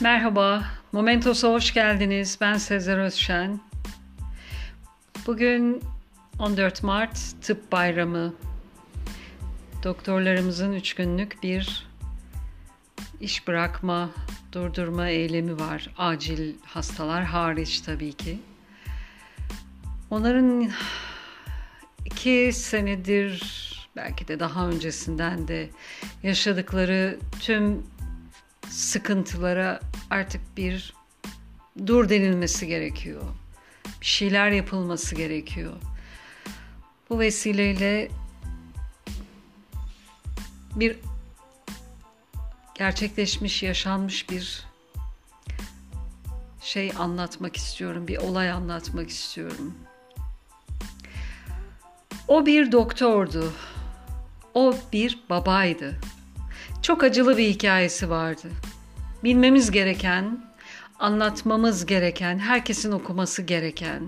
Merhaba, Momentos'a hoş geldiniz. Ben Sezer Özşen. Bugün 14 Mart Tıp Bayramı. Doktorlarımızın üç günlük bir iş bırakma, durdurma eylemi var. Acil hastalar hariç tabii ki. Onların iki senedir belki de daha öncesinden de yaşadıkları tüm sıkıntılara artık bir dur denilmesi gerekiyor. Bir şeyler yapılması gerekiyor. Bu vesileyle bir gerçekleşmiş, yaşanmış bir şey anlatmak istiyorum, bir olay anlatmak istiyorum. O bir doktordu. O bir babaydı. Çok acılı bir hikayesi vardı. Bilmemiz gereken, anlatmamız gereken, herkesin okuması gereken.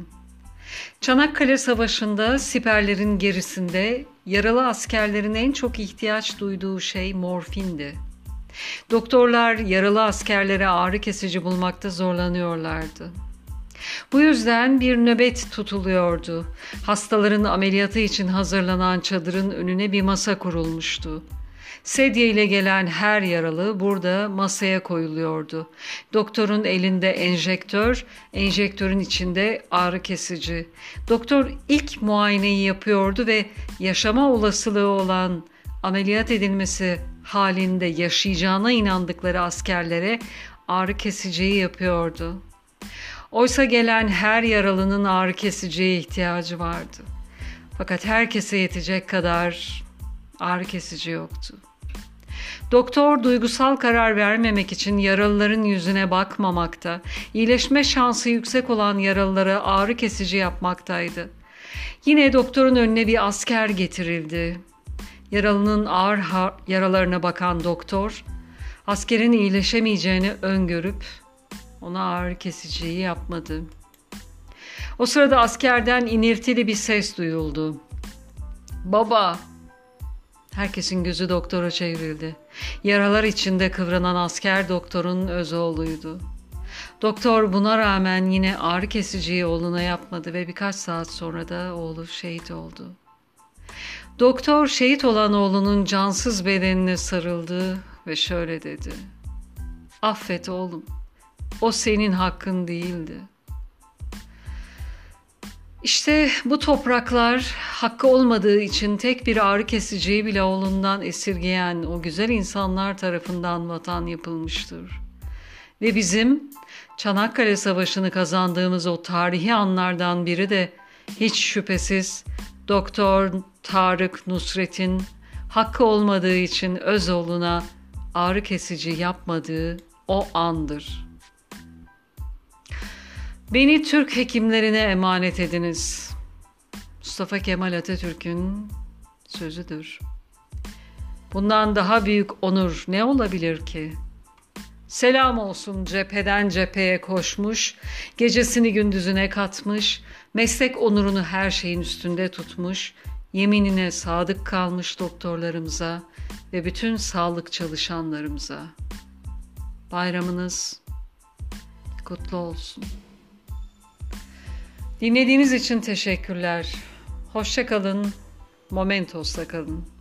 Çanakkale Savaşı'nda siperlerin gerisinde yaralı askerlerin en çok ihtiyaç duyduğu şey morfindi. Doktorlar yaralı askerlere ağrı kesici bulmakta zorlanıyorlardı. Bu yüzden bir nöbet tutuluyordu. Hastaların ameliyatı için hazırlanan çadırın önüne bir masa kurulmuştu. Sedye ile gelen her yaralı burada masaya koyuluyordu. Doktorun elinde enjektör, enjektörün içinde ağrı kesici. Doktor ilk muayeneyi yapıyordu ve yaşama olasılığı olan ameliyat edilmesi halinde yaşayacağına inandıkları askerlere ağrı kesiciyi yapıyordu. Oysa gelen her yaralının ağrı kesiciye ihtiyacı vardı. Fakat herkese yetecek kadar ağrı kesici yoktu. Doktor duygusal karar vermemek için yaralıların yüzüne bakmamakta, iyileşme şansı yüksek olan yaralılara ağrı kesici yapmaktaydı. Yine doktorun önüne bir asker getirildi. Yaralının ağır yaralarına bakan doktor, askerin iyileşemeyeceğini öngörüp ona ağrı kesiciyi yapmadı. O sırada askerden inirtili bir ses duyuldu. Baba, Herkesin gözü doktora çevrildi. Yaralar içinde kıvranan asker doktorun öz oğluydu. Doktor buna rağmen yine ağrı kesiciyi oğluna yapmadı ve birkaç saat sonra da oğlu şehit oldu. Doktor şehit olan oğlunun cansız bedenine sarıldı ve şöyle dedi. Affet oğlum, o senin hakkın değildi.'' İşte bu topraklar hakkı olmadığı için tek bir ağrı kesiciyi bile oğlundan esirgeyen o güzel insanlar tarafından vatan yapılmıştır. Ve bizim Çanakkale Savaşı'nı kazandığımız o tarihi anlardan biri de hiç şüphesiz Doktor Tarık Nusret'in hakkı olmadığı için öz oğluna ağrı kesici yapmadığı o andır.'' Beni Türk hekimlerine emanet ediniz. Mustafa Kemal Atatürk'ün sözüdür. Bundan daha büyük onur ne olabilir ki? Selam olsun cepheden cepheye koşmuş, gecesini gündüzüne katmış, meslek onurunu her şeyin üstünde tutmuş, yeminine sadık kalmış doktorlarımıza ve bütün sağlık çalışanlarımıza. Bayramınız kutlu olsun. Dinlediğiniz için teşekkürler. Hoşça kalın. Momentos'ta kalın.